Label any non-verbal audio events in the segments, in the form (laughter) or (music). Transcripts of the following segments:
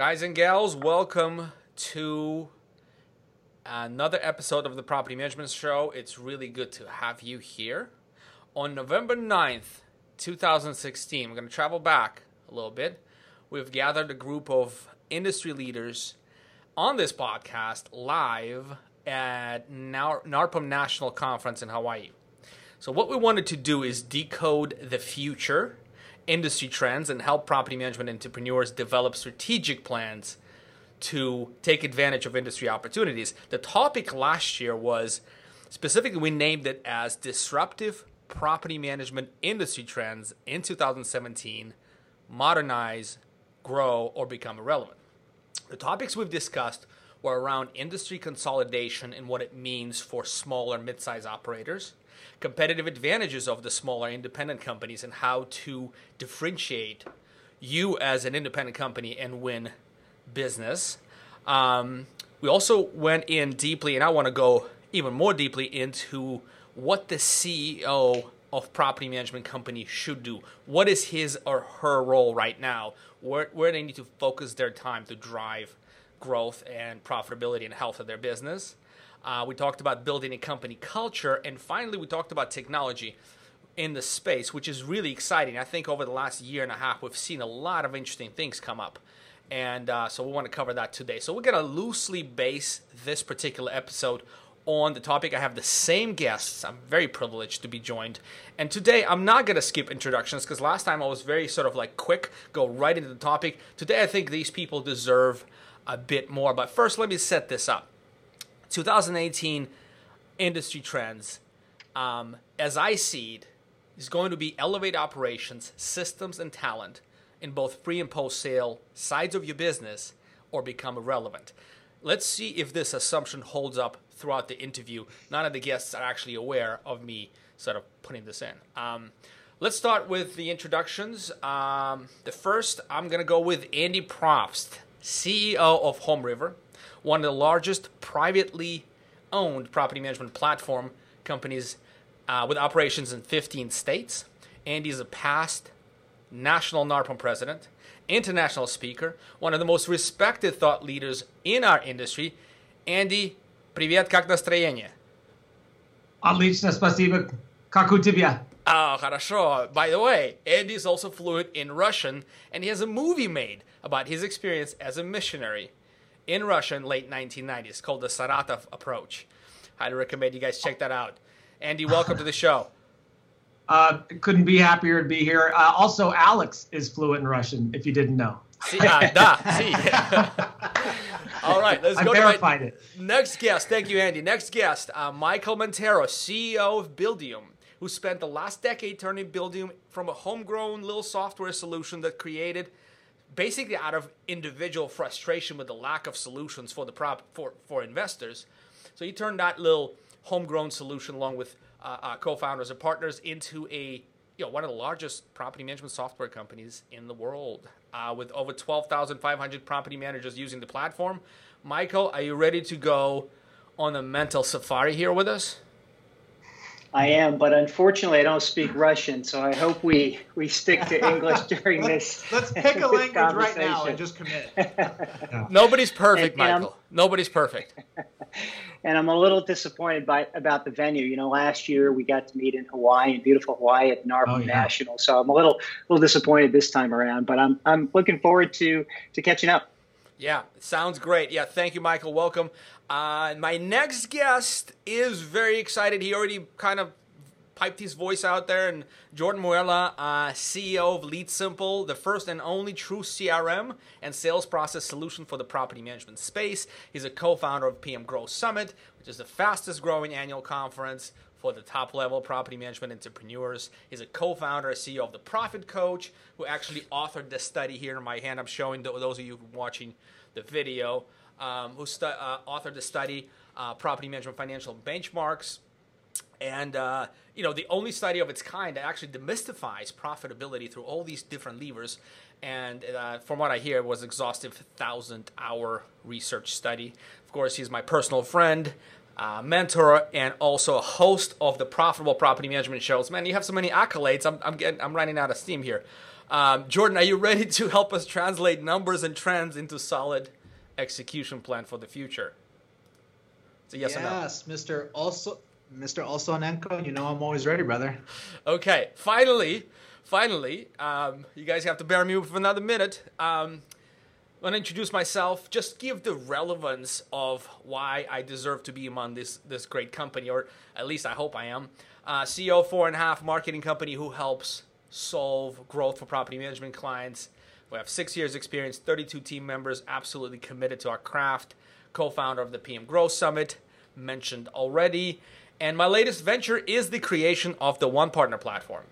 Guys and gals, welcome to another episode of the Property Management Show. It's really good to have you here. On November 9th, 2016, we're going to travel back a little bit. We've gathered a group of industry leaders on this podcast live at Nar- NARPM National Conference in Hawaii. So, what we wanted to do is decode the future industry trends and help property management entrepreneurs develop strategic plans to take advantage of industry opportunities. The topic last year was specifically, we named it as Disruptive Property Management Industry Trends in 2017 Modernize, Grow, or Become Irrelevant. The topics we've discussed were around industry consolidation and what it means for smaller mid sized operators competitive advantages of the smaller independent companies and how to differentiate you as an independent company and win business. Um, we also went in deeply, and I want to go even more deeply into what the CEO of property management company should do. What is his or her role right now? Where, where they need to focus their time to drive growth and profitability and health of their business. Uh, we talked about building a company culture. And finally, we talked about technology in the space, which is really exciting. I think over the last year and a half, we've seen a lot of interesting things come up. And uh, so we want to cover that today. So we're going to loosely base this particular episode on the topic. I have the same guests. I'm very privileged to be joined. And today I'm not going to skip introductions because last time I was very sort of like quick, go right into the topic. Today I think these people deserve a bit more. But first, let me set this up. 2018 industry trends, um, as I see it, is going to be elevate operations, systems, and talent in both pre and post sale sides of your business or become irrelevant. Let's see if this assumption holds up throughout the interview. None of the guests are actually aware of me sort of putting this in. Um, let's start with the introductions. Um, the first, I'm going to go with Andy Probst, CEO of Home River one of the largest privately owned property management platform companies uh, with operations in 15 states. Andy is a past national NARPM president, international speaker, one of the most respected thought leaders in our industry. Andy, привет, как настроение? Отлично, спасибо. Как у тебя? Oh, хорошо. By the way, Andy is also fluent in Russian, and he has a movie made about his experience as a missionary in Russia in late 1990s called the Saratov Approach. Highly recommend you guys check that out. Andy, welcome to the show. (laughs) Uh, couldn't be happier to be here. Uh, also, Alex is fluent in Russian, if you didn't know. See, uh, da, see. (laughs) All right, let's I go to my it. next guest. Thank you, Andy. Next guest, uh, Michael Monteiro, CEO of Buildium, who spent the last decade turning Buildium from a homegrown little software solution that created basically out of individual frustration with the lack of solutions for the prop for, for investors. So he turned that little homegrown solution along with uh, uh, co-founders and partners into a you know one of the largest property management software companies in the world uh, with over 12,500 property managers using the platform. Michael, are you ready to go on a mental safari here with us? I am, but unfortunately, I don't speak Russian, so I hope we, we stick to English (laughs) during this. Let's pick a (laughs) language right now and just commit. (laughs) Nobody's perfect, And- and I'm- Michael. Nobody's perfect. And I'm a little disappointed by about the venue. You know, last year we got to meet in Hawaii, in beautiful Hawaii at NARPM Oh, yeah. National. So I'm a little little disappointed this time around, but I'm I'm looking forward to to catching up. Yeah, sounds great. Yeah, thank you, Michael. Welcome. Uh, my next guest is very excited. He already kind of piped his voice out there. And Jordan Muela, uh, CEO of Lead Simple, the first and only true CRM and sales process solution for the property management space. He's a co-founder of PM Growth Summit, which is the fastest growing annual conference for the top level property management entrepreneurs. He's a co-founder and CEO of the Profit Coach, who actually authored the study here in my hand. I'm showing th- those of you watching the video, um, who stu- uh, authored the study, uh, Property Management Financial Benchmarks. And uh, you know, the only study of its kind that actually demystifies profitability through all these different levers. And uh, from what I hear, it was exhaustive thousand-hour research study. Of course, he's my personal friend, uh, mentor, and also a host of the Profitable Property Management shows. Man, you have so many accolades. I'm, I'm getting, I'm running out of steam here. Um, Jordan, are you ready to help us translate numbers and trends into solid execution plan for the future? So yes, yes no? Mr. Also, Mr. Osenenko, you know I'm always ready, brother. Okay, finally, finally, um, you guys have to bear me for another minute. Um, To introduce myself, just give the relevance of why I deserve to be among this this great company, or at least I hope I am. Uh, CEO four and a half marketing company who helps solve growth for property management clients. We have six years experience, 32 team members, absolutely committed to our craft. Co-founder of the PM Growth Summit, mentioned already. And my latest venture is the creation of the One Partner platform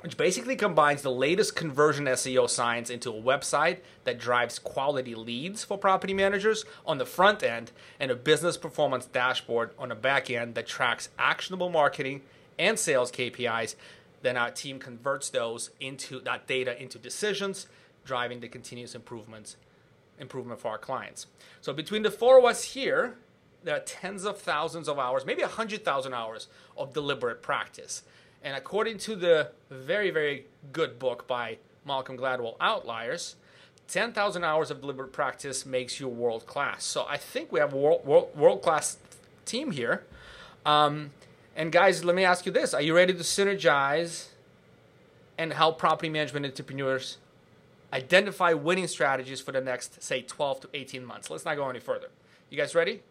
which basically combines the latest conversion SEO science into a website that drives quality leads for property managers on the front end and a business performance dashboard on the back end that tracks actionable marketing and sales KPIs. Then our team converts those into that data into decisions, driving the continuous improvements improvement for our clients. So between the four of us here, there are tens of thousands of hours, maybe a hundred thousand hours of deliberate practice. And according to the very, very good book by Malcolm Gladwell, Outliers, 10,000 hours of deliberate practice makes you world class. So I think we have a world, world, world class team here. Um, and guys, let me ask you this Are you ready to synergize and help property management entrepreneurs identify winning strategies for the next, say, 12 to 18 months? Let's not go any further. You guys ready?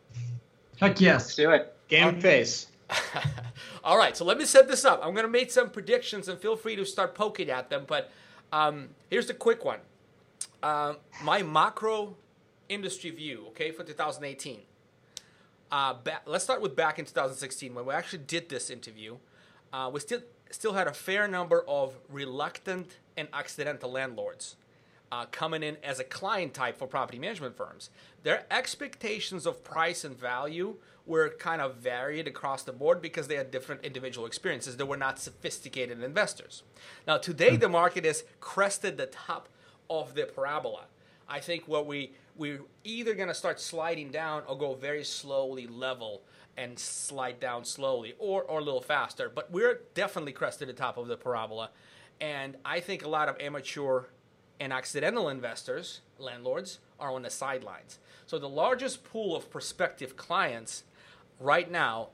Heck yes. Let's do it. Game um, face. (laughs) All right, so let me set this up. I'm going to make some predictions and feel free to start poking at them. But um, here's the quick one uh, my macro industry view, okay, for 2018. Uh, ba- let's start with back in 2016 when we actually did this interview. Uh, we still still had a fair number of reluctant and accidental landlords uh, coming in as a client type for property management firms. Their expectations of price and value were kind of varied across the board because they had different individual experiences. They were not sophisticated investors. Now, today, hmm. the market has crested the top of the parabola. I think what we we're either going to start sliding down or go very slowly level and slide down slowly or, or a little faster. But we're definitely crested the top of the parabola. And I think a lot of amateur and accidental investors, landlords, are on the sidelines. So the largest pool of prospective clients right now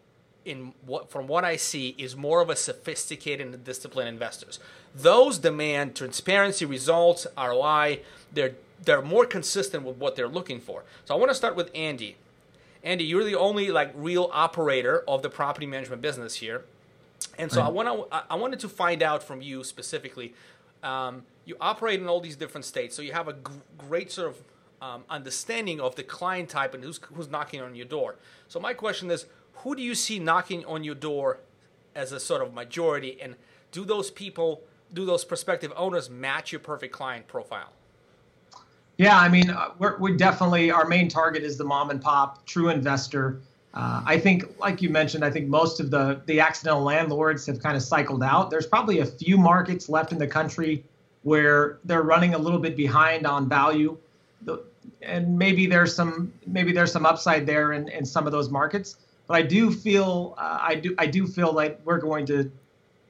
in what from what I see is more of a sophisticated and disciplined investors. Those demand transparency, results, ROI. They're they're more consistent with what they're looking for. So I want to start with Andy. Andy, you're the only like real operator of the property management business here, and so right. I want to I wanted to find out from you specifically. Um, you operate in all these different states, so you have a g- great sort of um, understanding of the client type and who's, who's knocking on your door. So my question is, who do you see knocking on your door as a sort of majority, and do those people, do those prospective owners match your perfect client profile? Yeah, I mean, uh, we definitely our main target is the mom and pop true investor. Uh, I think, like you mentioned, I think most of the the accidental landlords have kind of cycled out. There's probably a few markets left in the country where they're running a little bit behind on value and maybe there's some maybe there's some upside there in, in some of those markets. But I do feel uh, I do I do feel like we're going to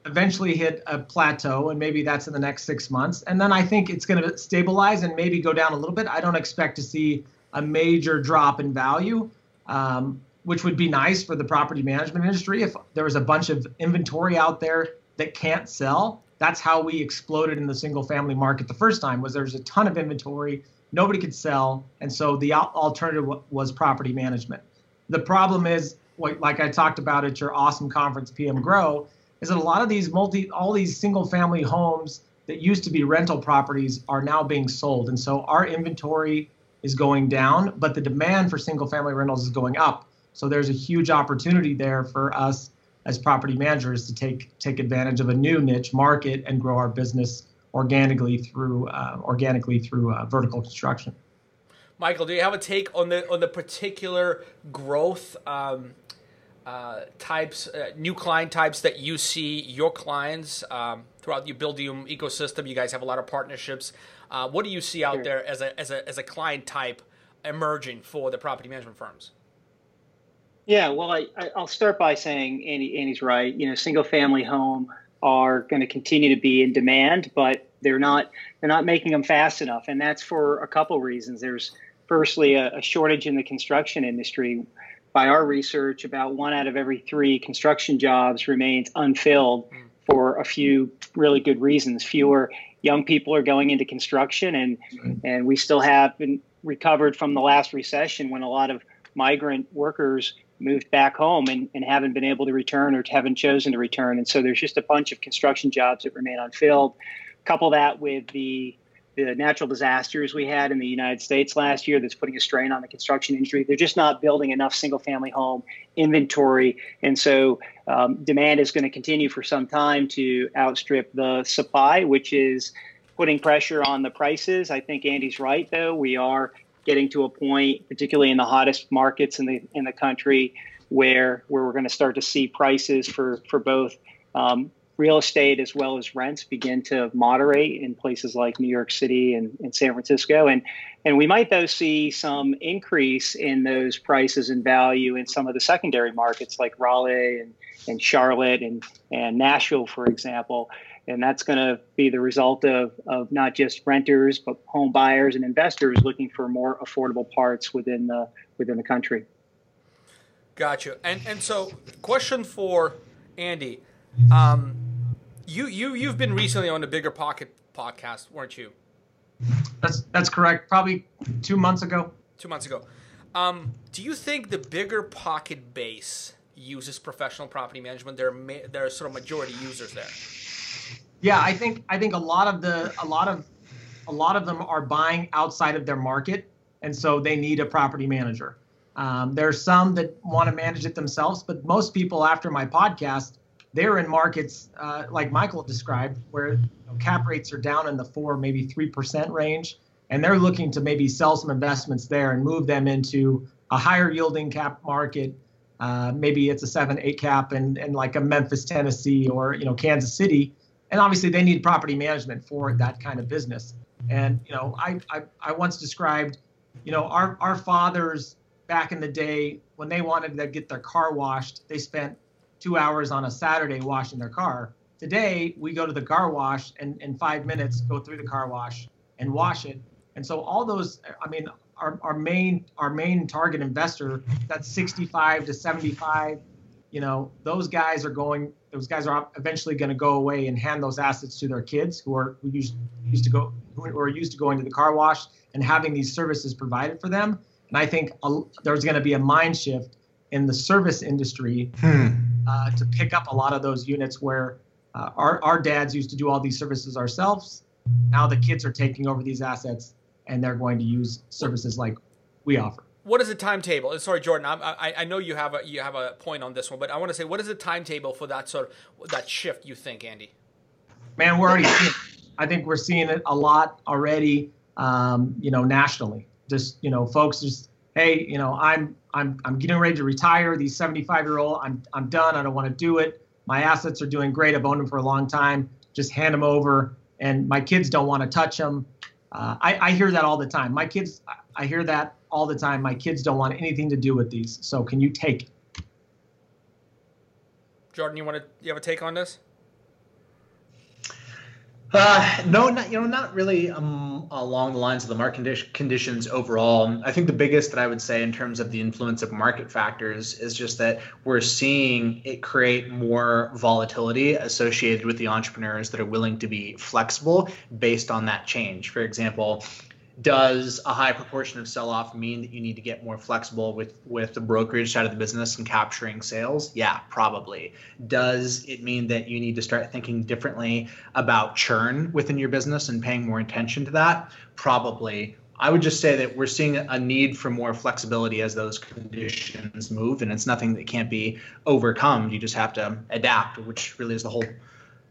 eventually hit a plateau, and maybe that's in the next six months. And then I think it's going to stabilize and maybe go down a little bit. I don't expect to see a major drop in value, um, which would be nice for the property management industry if there was a bunch of inventory out there that can't sell. That's how we exploded in the single family market the first time was there's a ton of inventory nobody could sell, and so the alternative was property management. The problem is, like I talked about at your awesome conference, PM Grow, is that a lot of these multi, all these single-family homes that used to be rental properties are now being sold, and so our inventory is going down, but the demand for single-family rentals is going up. So there's a huge opportunity there for us as property managers to take take advantage of a new niche market and grow our business organically through uh, organically through uh, vertical construction. Michael, do you have a take on the on the particular growth um, uh, types, uh, new client types that you see your clients um, throughout your Buildium ecosystem? You guys have a lot of partnerships. Uh, what do you see out sure. there as a as a as a client type emerging for the property management firms? Yeah, well, I, will start by saying Andy, Andy's right. You know, single family home are going to continue to be in demand, but They're not they're not making them fast enough, and that's for a couple reasons. There's firstly a, a shortage in the construction industry. By our research, about one out of every three construction jobs remains unfilled for a few really good reasons. Fewer young people are going into construction, and mm. and we still haven't recovered from the last recession when a lot of migrant workers moved back home and, and haven't been able to return or haven't chosen to return. And so there's just a bunch of construction jobs that remain unfilled. Couple that with the the natural disasters we had in the United States last year that's putting a strain on the construction industry. They're just not building enough single family home inventory. And so um, demand is going to continue for some time to outstrip the supply, which is putting pressure on the prices. I think Andy's right, though. We are getting to a point, particularly in the hottest markets in the in the country, where where we're going to start to see prices for for both um, real estate as well as rents begin to moderate in places like New York City and, and San Francisco, and and we might though see some increase in those prices and value in some of the secondary markets like Raleigh and and Charlotte and and Nashville, for example and that's going to be the result of, of not just renters but home buyers and investors looking for more affordable parts within the within the country. Gotcha. And and so question for andy. Um, you you you've been recently on the bigger pocket podcast weren't you? That's that's correct. Probably two months ago. Two months ago. Um, do you think the bigger pocket base uses professional property management? They're ma- they're sort of majority users there yeah, I think I think a lot of the a lot of a lot of them are buying outside of their market, and so they need a property manager. Um, there are some that want to manage it themselves, but most people after my podcast, they're in markets uh, like Michael described, where you know, cap rates are down in the four, maybe three percent range, and they're looking to maybe sell some investments there and move them into a higher yielding cap market. Uh, maybe it's a seven, eight cap, and and like a Memphis, Tennessee, or you know Kansas City and obviously they need property management for that kind of business. And you know, I I, I once described, you know, our our fathers back in the day when they wanted to get their car washed, they spent two hours on a Saturday washing their car. Today we go to the car wash and in five minutes go through the car wash and wash it. And so all those, I mean, our, our main our main target investor, that's 65 to 75, you know, those guys are going those guys are eventually going to go away and hand those assets to their kids who are who used used to go who are used to going to the car wash and having these services provided for them. And I think a, there's going to be a mind shift in the service industry hmm. uh, to pick up a lot of those units where uh, our our dads used to do all these services ourselves. Now the kids are taking over these assets and they're going to use services like we offer what is the timetable? Sorry, Jordan. I, I know you have a you have a point on this one, but I want to say, what is the timetable for that sort of that shift? You think, Andy? Man, we're already seeing. I think we're seeing it a lot already. Um, you know, nationally, just you know, folks just hey, you know, I'm I'm I'm getting ready to retire. These 75 year old, I'm I'm done. I don't want to do it. My assets are doing great. I've owned them for a long time. Just hand them over, and my kids don't want to touch them. Uh, I, I hear that all the time. My kids, I hear that all the time. My kids don't want anything to do with these. So can you take it? Jordan, you want to you have a take on this? Uh, no, not, you know, not really um, along the lines of the market condi- conditions overall. I think the biggest that I would say in terms of the influence of market factors is just that we're seeing it create more volatility associated with the entrepreneurs that are willing to be flexible based on that change. For example, does a high proportion of sell off mean that you need to get more flexible with with the brokerage side of the business and capturing sales yeah probably does it mean that you need to start thinking differently about churn within your business and paying more attention to that probably I would just say that we're seeing a need for more flexibility as those conditions move, and it's nothing that can't be overcome. You just have to adapt, which really is the whole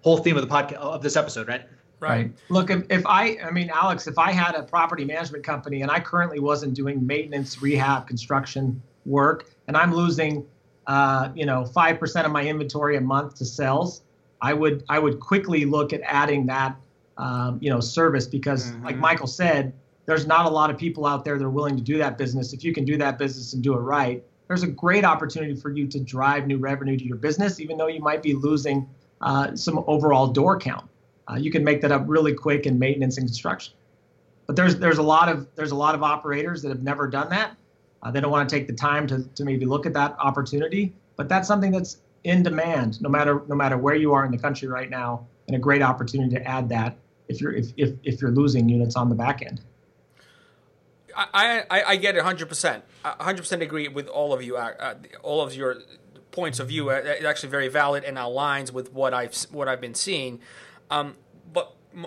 whole theme of the podcast of this episode, right? Right. Look, if, if I, I mean, Alex, if I had a property management company and I currently wasn't doing maintenance, rehab, construction work, and I'm losing, uh, you know, five percent of my inventory a month to sales, I would, I would quickly look at adding that, um, you know, service because, mm-hmm. like Michael said, there's not a lot of people out there that are willing to do that business. If you can do that business and do it right, there's a great opportunity for you to drive new revenue to your business, even though you might be losing uh, some overall door count. Uh, you can make that up really quick in maintenance and construction. But there's there's a lot of there's a lot of operators that have never done that. Uh, they don't want to take the time to, to maybe look at that opportunity. But that's something that's in demand, no matter no matter where you are in the country right now, and a great opportunity to add that if you're if if, if you're losing units on the back end. I, I, I get it 100%. 100% agree with all of you, uh, uh, all of your points of view. Uh, it's actually very valid and aligns with what I've what I've been seeing. Um,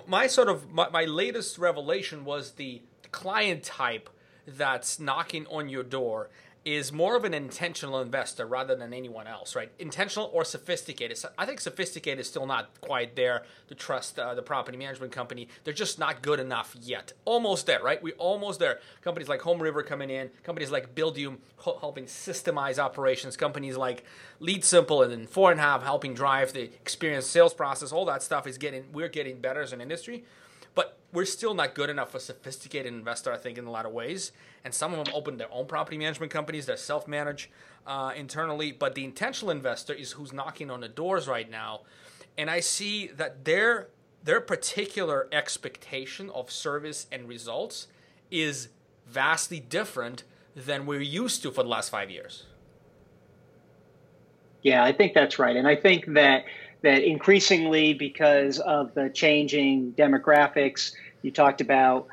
my sort of my, my latest revelation was the client type that's knocking on your door is more of an intentional investor rather than anyone else, right? Intentional or sophisticated. I think sophisticated is still not quite there to trust uh, the property management company. They're just not good enough yet. Almost there, right? We're almost there. Companies like Home River coming in, companies like Buildium helping systemize operations, companies like Lead Simple and then Four and a Half helping drive the experience sales process. All that stuff is getting, we're getting better as an industry. But we're still not good enough for sophisticated investor, I think, in a lot of ways. And some of them open their own property management companies. They're self-managed uh, internally. But the intentional investor is who's knocking on the doors right now. And I see that their their particular expectation of service and results is vastly different than we're used to for the last five years. Yeah, I think that's right. And I think that that increasingly because of the changing demographics, you talked about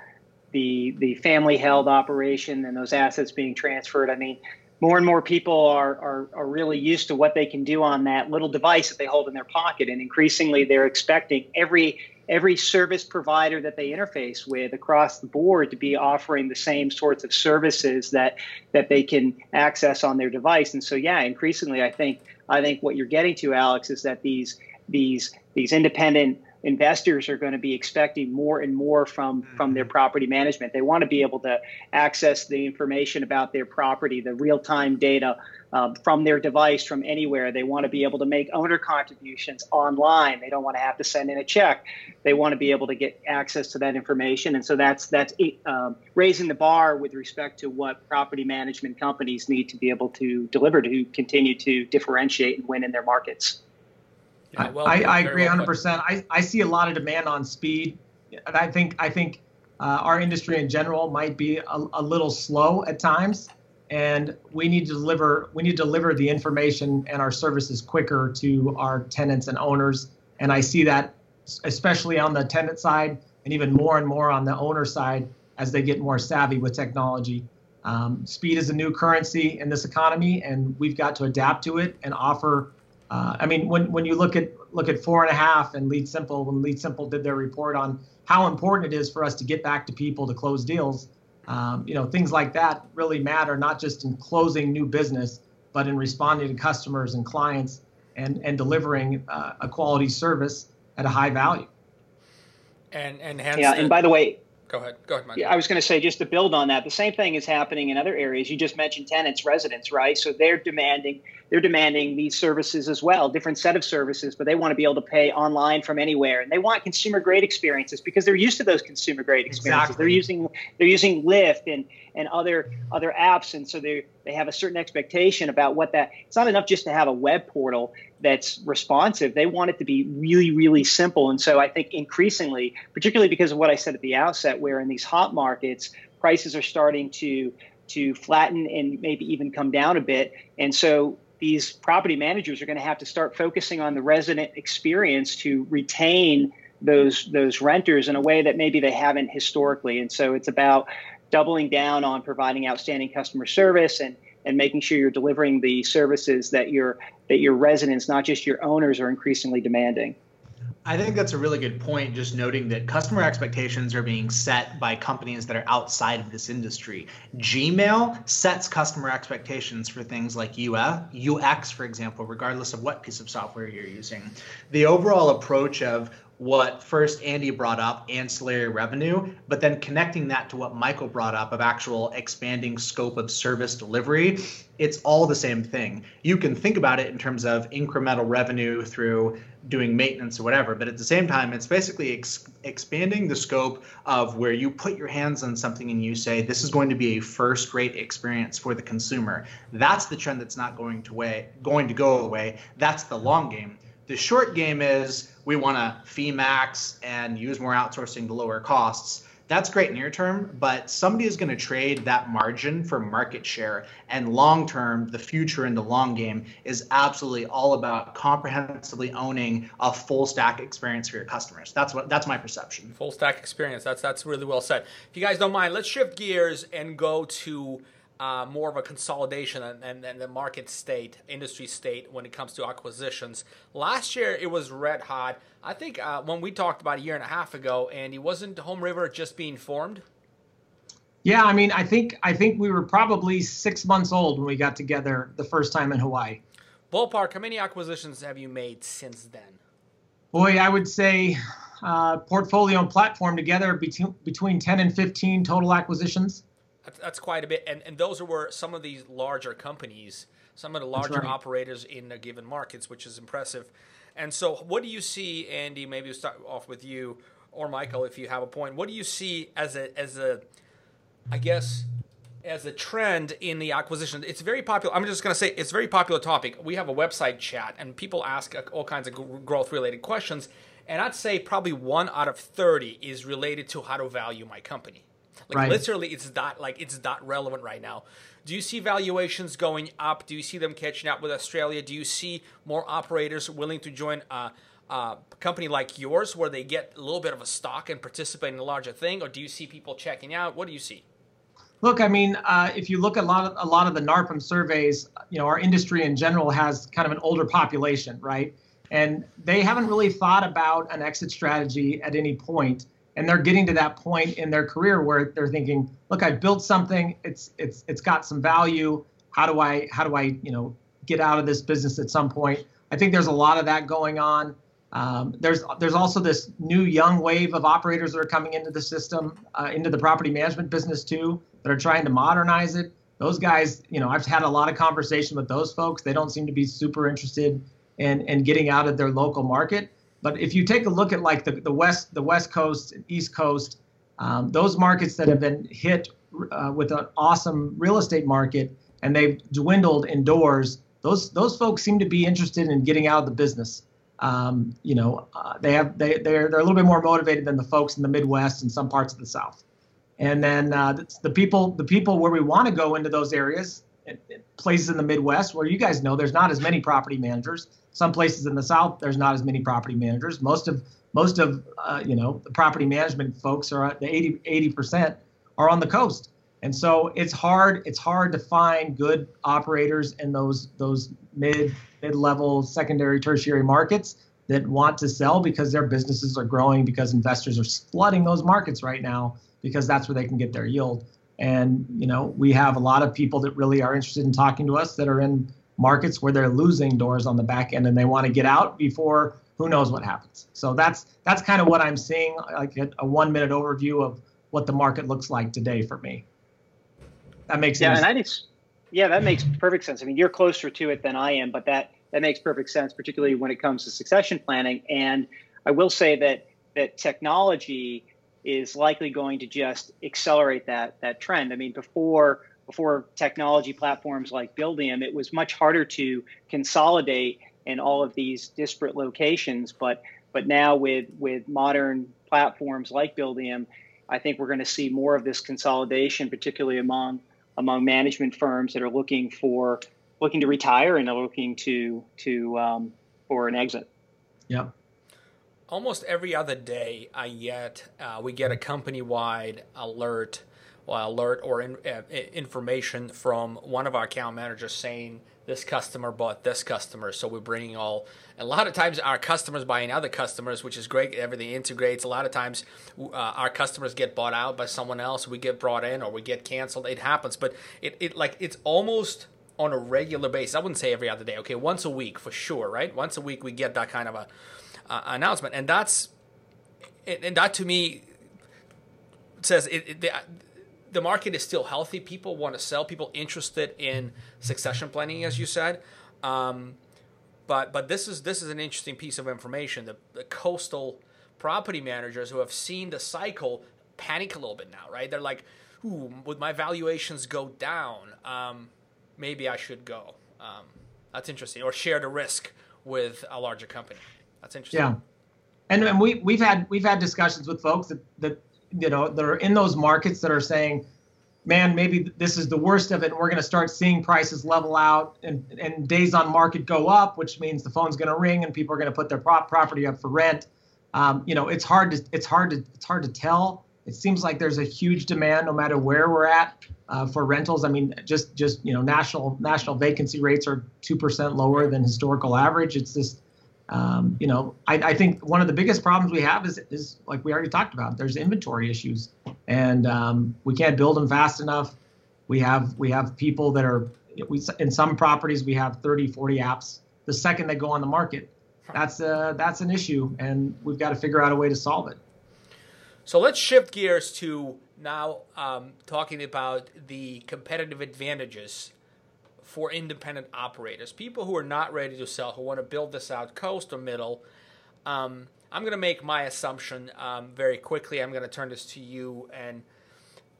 the the family held operation and those assets being transferred. I mean, more and more people are, are, are really used to what they can do on that little device that they hold in their pocket. And increasingly they're expecting every every service provider that they interface with across the board to be offering the same sorts of services that that they can access on their device. And so yeah, increasingly I think I think what you're getting to, Alex, is that these these these independent investors are going to be expecting more and more from from their mm-hmm. property management. They want to be able to access the information about their property, the real time data um, from their device from anywhere. They want to be able to make owner contributions online. They don't want to have to send in a check. They want to be able to get access to that information, and so that's that's um, raising the bar with respect to what property management companies need to be able to deliver to continue to differentiate and win in their markets. Yeah, well, I, I agree 100. percent I I see a lot of demand on speed, and I think I think uh, our industry in general might be a, a little slow at times and we need to deliver we need to deliver the information and our services quicker to our tenants and owners and i see that especially on the tenant side and even more and more on the owner side as they get more savvy with technology um, speed is a new currency in this economy and we've got to adapt to it and offer uh, i mean when, when you look at look at four and a half and lead simple when lead simple did their report on how important it is for us to get back to people to close deals um, you know, things like that really matter, not just in closing new business, but in responding to customers and clients and, and delivering uh, a quality service at a high value. And, and hence yeah, the, and by the way, Go ahead. Go ahead, Mike. Yeah, I was going to say just to build on that, the same thing is happening in other areas. You just mentioned tenants, residents, right? So they're demanding they're demanding these services as well, different set of services, but they want to be able to pay online from anywhere, and they want consumer grade experiences because they're used to those consumer grade experiences. Exactly. They're using they're using Lyft and and other other apps, and so they they have a certain expectation about what that. It's not enough just to have a web portal that's responsive. They want it to be really really simple, and so I think increasingly, particularly because of what I said at the outset, where in these hot markets prices are starting to to flatten and maybe even come down a bit, and so these property managers are going to have to start focusing on the resident experience to retain those those renters in a way that maybe they haven't historically. And so it's about doubling down on providing outstanding customer service and and making sure you're delivering the services that your that your residents, not just your owners, are increasingly demanding. I think that's a really good point, just noting that customer expectations are being set by companies that are outside of this industry. Gmail sets customer expectations for things like UX, for example, regardless of what piece of software you're using. The overall approach of what first Andy brought up, ancillary revenue, but then connecting that to what Michael brought up of actual expanding scope of service delivery, it's all the same thing. You can think about it in terms of incremental revenue through doing maintenance or whatever, but at the same time, it's basically ex- expanding the scope of where you put your hands on something and you say, this is going to be a first rate experience for the consumer. That's the trend that's not going to way, going to go away. That's the long game. The short game is we want to fee max and use more outsourcing to lower costs that's great near term, but somebody is going to trade that margin for market share. And long term, the future in the long game is absolutely all about comprehensively owning a full stack experience for your customers. That's what that's my perception. Full stack experience. That's that's really well said. If you guys don't mind, let's shift gears and go to uh, more of a consolidation and, and, and, the market state, industry state when it comes to acquisitions. Last year it was red hot. I think uh, when we talked about a year and a half ago, Andy, wasn't Home River just being formed? Yeah, I mean, I think I think we were probably six months old when we got together the first time in Hawaii. Ballpark, how many acquisitions have you made since then? Boy, I would say uh, portfolio and platform together between between 10 and 15 total acquisitions. That's quite a bit, and and those were some of these larger companies, some of the larger right. operators in the given markets, which is impressive. And so, what do you see, Andy? Maybe we'll start off with you or Michael, if you have a point. What do you see as a as a, I guess, as a trend in the acquisition? It's very popular. I'm just going to say it's a very popular topic. We have a website chat, and people ask all kinds of growth related questions. And I'd say probably one out of 30 is related to how to value my company. Like right. literally, it's not like it's not relevant right now. Do you see valuations going up? Do you see them catching up with Australia? Do you see more operators willing to join a, a company like yours, where they get a little bit of a stock and participate in a larger thing, or do you see people checking out? What do you see? Look, I mean, uh, if you look at a lot of a lot of the NARPM surveys, you know, our industry in general has kind of an older population, right? And they haven't really thought about an exit strategy at any point and they're getting to that point in their career where they're thinking look i built something. It's it's it's got some value. How do i how do i you know get out of this business at some point? I think there's a lot of that going on. Um, there's there's also this new young wave of operators that are coming into the system uh, into the property management business too that are trying to modernize it. Those guys you know i've had a lot of conversation with those folks. They don't seem to be super interested in in getting out of their local market but if you take a look at like the, the west the west coast and east coast, um, those markets that have been hit uh, with an awesome real estate market and they've dwindled indoors, those those folks seem to be interested in getting out of the business. Um, you know, uh, they have they they're they're a little bit more motivated than the folks in the Midwest and some parts of the South. And then uh, the people the people where we want to go into those areas, places in the Midwest where you guys know there's not as many property managers some places in the South, there's not as many property managers. Most of most of uh, you know the property management folks are the 80 percent are on the coast, and so it's hard it's hard to find good operators in those those mid mid level secondary tertiary markets that want to sell because their businesses are growing because investors are flooding those markets right now because that's where they can get their yield. And you know we have a lot of people that really are interested in talking to us that are in markets where they're losing doors on the back end and they want to get out before who knows what happens. So that's that's kind of what I'm seeing, like a, a one minute overview of what the market looks like today for me. That makes yeah, sense. And I just yeah, that makes perfect sense. I mean, you're closer to it than I am, but that that makes perfect sense, particularly when it comes to succession planning. And I will say that that technology is likely going to just accelerate that that trend. I mean, before before technology platforms like Buildium, it was much harder to consolidate in all of these disparate locations. But but now with with modern platforms like Buildium, I think we're going to see more of this consolidation, particularly among among management firms that are looking for looking to retire and are looking to to um, for an exit. Yeah. Almost every other day, I get uh, we get a company wide alert or alert or in, uh, information from one of our account managers saying this customer bought this customer. So we're bringing all. A lot of times our customers buying other customers, which is great. Everything integrates. A lot of times uh, our customers get bought out by someone else. We get brought in or we get canceled. It happens, but it, it like it's almost on a regular basis. I wouldn't say every other day. Okay, once a week for sure, right? Once a week we get that kind of a uh, announcement, and that's and that to me says it, it, the market is still healthy. People want to sell. People interested in succession planning, as you said. Um, but but this is this is an interesting piece of information. The, the coastal property managers who have seen the cycle panic a little bit now, right? They're like, "Ooh, would my valuations go down? Um, maybe I should go." Um, that's interesting. Or share the risk with a larger company. That's interesting. Yeah. and, and we we've had we've had discussions with folks that that you know that are in those markets that are saying man maybe this is the worst of it and we're going to start seeing prices level out and, and days on market go up which means the phone's going to ring and people are going to put their prop property up for rent um, you know it's hard to it's hard to it's hard to tell it seems like there's a huge demand no matter where we're at uh, for rentals i mean just just you know national national vacancy rates are 2% lower than historical average it's just um, you know, I, I, think one of the biggest problems we have is, is like we already talked about. There's inventory issues, and um, we can't build them fast enough. We have we have people that are we in some properties we have 30, 40 apps. The second they go on the market, that's a, that's an issue, and we've got to figure out a way to solve it. So let's shift gears to now um, talking about the competitive advantages for independent operators, people who are not ready to sell, who want to build this out coast or middle. Um, I'm going to make my assumption um, very quickly. I'm going to turn this to you and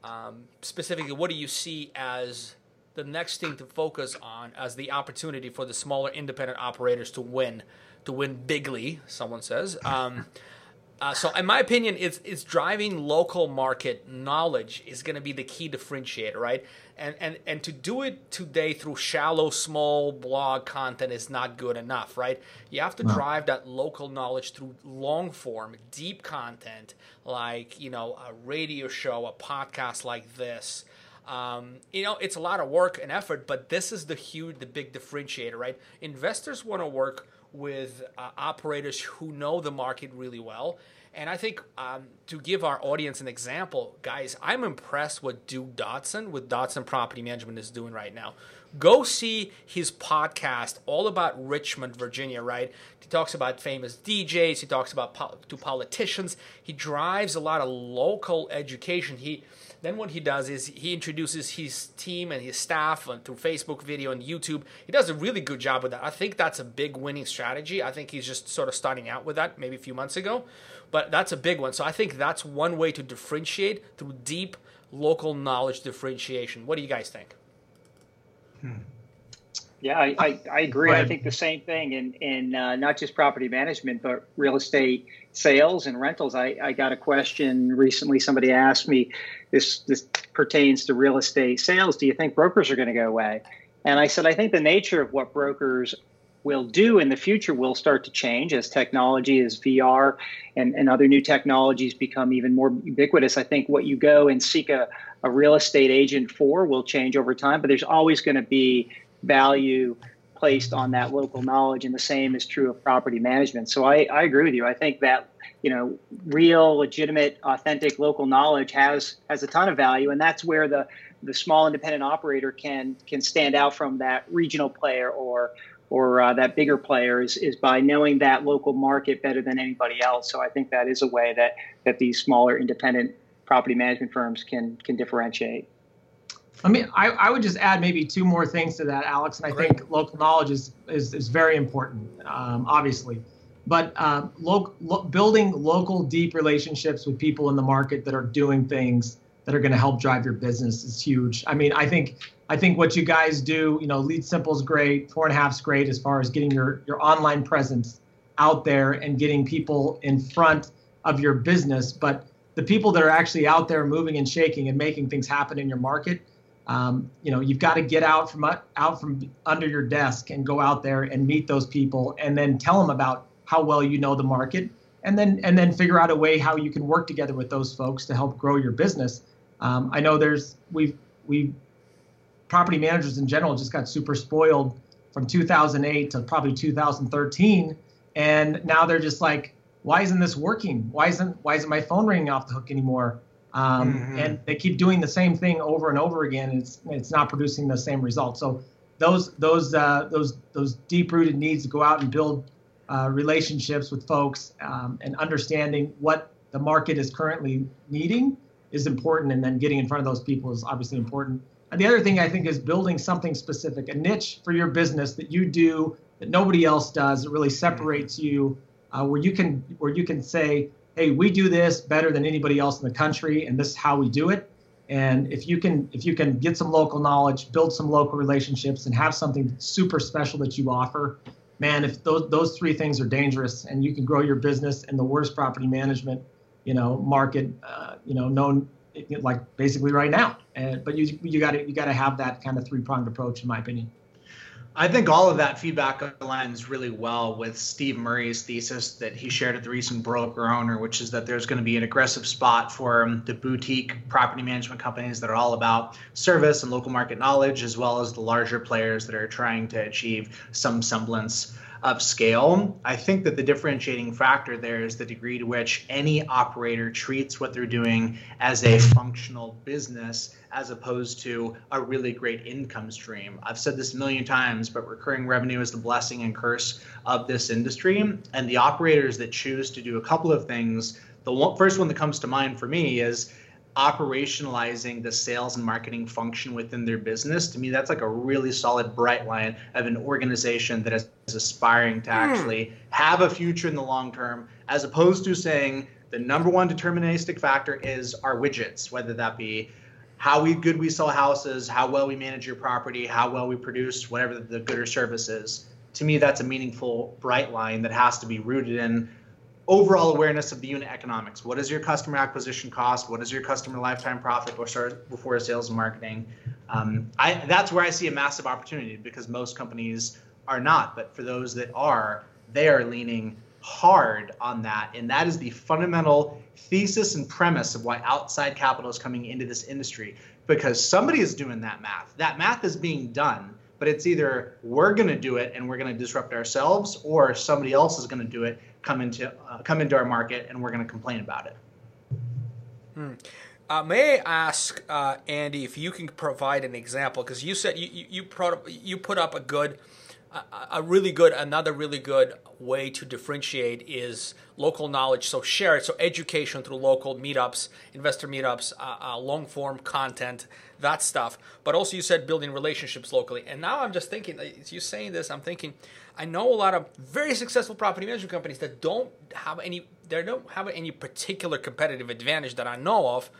um, specifically, what do you see as the next thing to focus on as the opportunity for the smaller independent operators to win, to win bigly? Someone says. (laughs) Um, uh, so, in my opinion, it's it's driving local market knowledge is going to be the key differentiator, right? And and and to do it today through shallow, small blog content is not good enough, right? You have to no. drive that local knowledge through long form, deep content, like you know a radio show, a podcast like this. Um, you know, it's a lot of work and effort, but this is the huge, the big differentiator, right? Investors want to work with uh, operators who know the market really well. And I think um, to give our audience an example, guys, I'm impressed what Duke Dodson with Dodson Property Management is doing right now. Go see his podcast all about Richmond, Virginia, right? He talks about famous DJs, he talks about to politicians. He drives a lot of local education. He then what he does is he introduces his team and his staff through Facebook video and YouTube. He does a really good job with that. I think that's a big winning strategy. I think he's just sort of starting out with that maybe a few months ago, but that's a big one. So I think that's one way to differentiate through deep local knowledge differentiation. What do you guys think? Hmm. Yeah, I, I, I agree. I think the same thing in, in uh, not just property management, but real estate sales and rentals. I, I got a question recently. Somebody asked me, this, this pertains to real estate sales. Do you think brokers are going to go away? And I said, I think the nature of what brokers will do in the future will start to change as technology, as VR and, and other new technologies become even more ubiquitous. I think what you go and seek a, a real estate agent for will change over time, but there's always going to be value placed on that local knowledge, and the same is true of property management. So I, I agree with you. I think that you know real, legitimate, authentic local knowledge has has a ton of value, and that's where the the small independent operator can can stand out from that regional player or or uh, that bigger player is, is by knowing that local market better than anybody else. So I think that is a way that that these smaller independent property management firms can can differentiate. I mean, I, I would just add maybe two more things to that, Alex. And I Great. think local knowledge is is, is very important, um, obviously. But uh, lo- lo- building local, deep relationships with people in the market that are doing things that are going to help drive your business is huge. I mean, I think I think what you guys do, you know, Lead Simple is great, four and a half is great as far as getting your your online presence out there and getting people in front of your business. But the people that are actually out there moving and shaking and making things happen in your market um, you know you've got to get out from out from under your desk and go out there and meet those people and then tell them about how well you know the market and then and then figure out a way how you can work together with those folks to help grow your business um, i know there's we've we property managers in general just got super spoiled from 2008 to probably 2013 and now they're just like why isn't this working why isn't why isn't my phone ringing off the hook anymore um, mm-hmm. and they keep doing the same thing over and over again. It's it's not producing the same results. So those those uh, those those deep rooted needs to go out and build uh, relationships with folks um, and understanding what the market is currently needing is important, and then getting in front of those people is obviously important. The other thing I think is building something specific, a niche for your business that you do that nobody else does. It really separates you, uh, where you can where you can say, hey, we do this better than anybody else in the country, and this is how we do it. And if you can if you can get some local knowledge, build some local relationships, and have something super special that you offer, man, if those those three things are dangerous, and you can grow your business in the worst property management, you know, market, uh, you know, known like basically right now. And but you you got to you got to have that kind of three pronged approach, in my opinion. I think all of that feedback aligns really well with Steve Murray's thesis that he shared at the recent broker owner, which is that there's going to be an aggressive spot for um, the boutique property management companies that are all about service and local market knowledge, as well as the larger players that are trying to achieve some semblance of scale. I think that the differentiating factor there is the degree to which any operator treats what they're doing as a functional business as opposed to a really great income stream. I've said this a million times, but recurring revenue is the blessing and curse of this industry. And the operators that choose to do a couple of things, the first one that comes to mind for me is operationalizing the sales and marketing function within their business to me that's like a really solid bright line of an organization that is aspiring to hmm. actually mm. have a future in the long term as opposed to saying the number one deterministic factor is our widgets whether that be how we good we sell houses how well we manage your property how well we produce whatever the good or service is to me that's a meaningful bright line that has to be rooted in overall awareness of the unit economics. What is your customer acquisition cost? What is your customer lifetime profit before, sales and marketing? Um, I, that's where I see a massive opportunity because most companies are not. But for those that are, they are leaning hard on that. And that is the fundamental thesis and premise of why outside capital is coming into this industry because somebody is doing that math. That math is being done but it's either we're going to do it and we're going to disrupt ourselves or somebody else is going to do it come into uh, come into our market and we're going to complain about it hmm. uh, may I ask uh, Andy if you can provide an example because you said you you, you, you put up a good a really good another really good way to differentiate is local knowledge. So share it. So education through local meetups investor meetups uh, uh, long form content that stuff. But also you said building relationships locally. And now i'm just thinking as you saying this i'm thinking i know a lot of very successful property management companies that don't have any they don't have any particular competitive advantage that i know of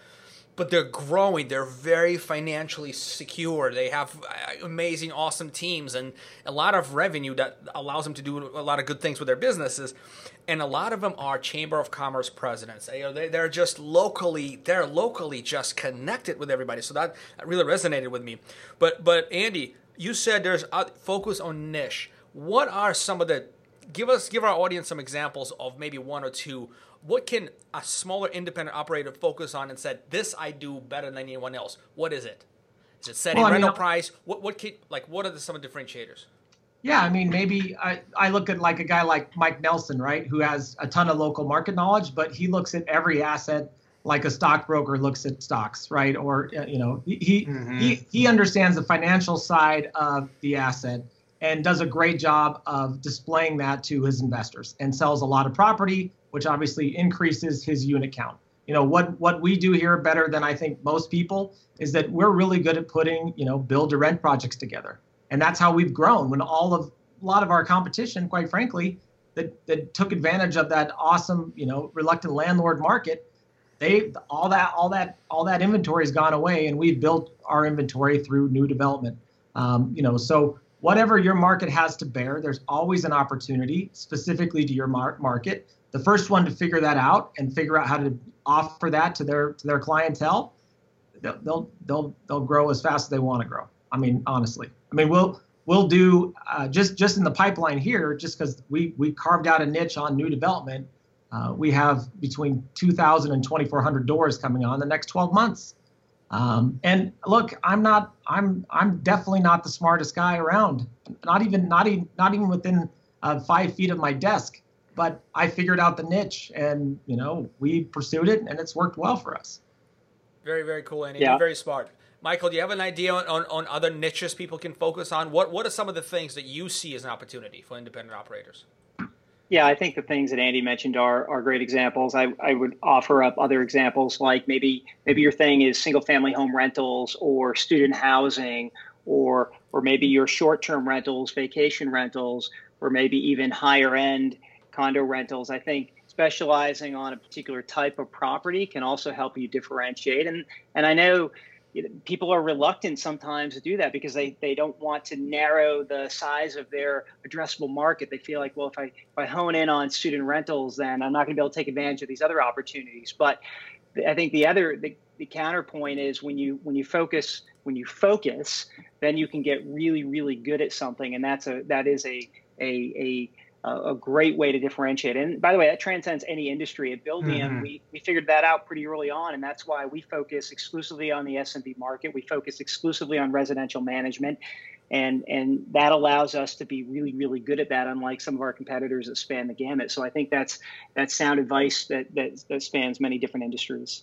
but they're growing. They're very financially secure. They have uh, amazing, awesome teams and a lot of revenue that allows them to do a lot of good things with their businesses. And a lot of them are Chamber of Commerce presidents. They, they're just locally, they're locally just connected with everybody. So that really resonated with me. But, but Andy, you said there's a focus on niche. What are some of the give us give our audience some examples of maybe one or two what can a smaller independent operator focus on and said this I do better than anyone else? What is it? Is it setting well, rental mean, price? What what can, like what are the, some of the differentiators? Yeah, I mean maybe I, I look at like a guy like Mike Nelson, right, who has a ton of local market knowledge, but he looks at every asset like a stockbroker looks at stocks, right? Or uh, you know, he mm-hmm. he he understands the financial side of the asset and does a great job of displaying that to his investors and sells a lot of property which obviously increases his unit count. You know what what we do here better than I think most people is that we're really good at putting you know build to rent projects together, and that's how we've grown. When all of a lot of our competition, quite frankly, that that took advantage of that awesome you know reluctant landlord market, they all that all that all that inventory has gone away, and we've built our inventory through new development. Um, you know so whatever your market has to bear, there's always an opportunity specifically to your mar- market the first one to figure that out and figure out how to offer that to their to their clientele, they'll they'll they'll, they'll grow as fast as they want to grow. I mean, honestly, I mean, we'll we'll do uh, just just in the pipeline here, just because we we carved out a niche on new development. Uh, we have between 2,000 and 2,400 doors coming on the next 12 months. Um, and look, I'm not, I'm, I'm definitely not the smartest guy around. Not even, not even, not even within uh, five feet of my desk but I figured out the niche and, you know, we pursued it and it's worked well for us. Very, very cool, Andy. Yeah. Very smart. Michael, do you have an idea on, on, on, other niches people can focus on? What what are some of the things that you see as an opportunity for independent operators? Yeah, I think the things that Andy mentioned are are great examples. I, I would offer up other examples like maybe maybe your thing is single family home rentals or student housing or or maybe your short term rentals, vacation rentals, or maybe even higher end condo rentals. I think specializing on a particular type of property can also help you differentiate. And and I know people are reluctant sometimes to do that because they, they don't want to narrow the size of their addressable market. They feel like, well, if I if I hone in on student rentals, then I'm not going to be able to take advantage of these other opportunities. But I think the other the, the counterpoint is when you when you focus when you focus, then you can get really really good at something, and that's a that is a a, a a great way to differentiate. And by the way, that transcends any industry. At Buildium, mm-hmm. we, we figured that out pretty early on, and that's why we focus exclusively on the SMB market. We focus exclusively on residential management, and and that allows us to be really really good at that, unlike some of our competitors that span the gamut. So I think that's that's sound advice that that, that spans many different industries.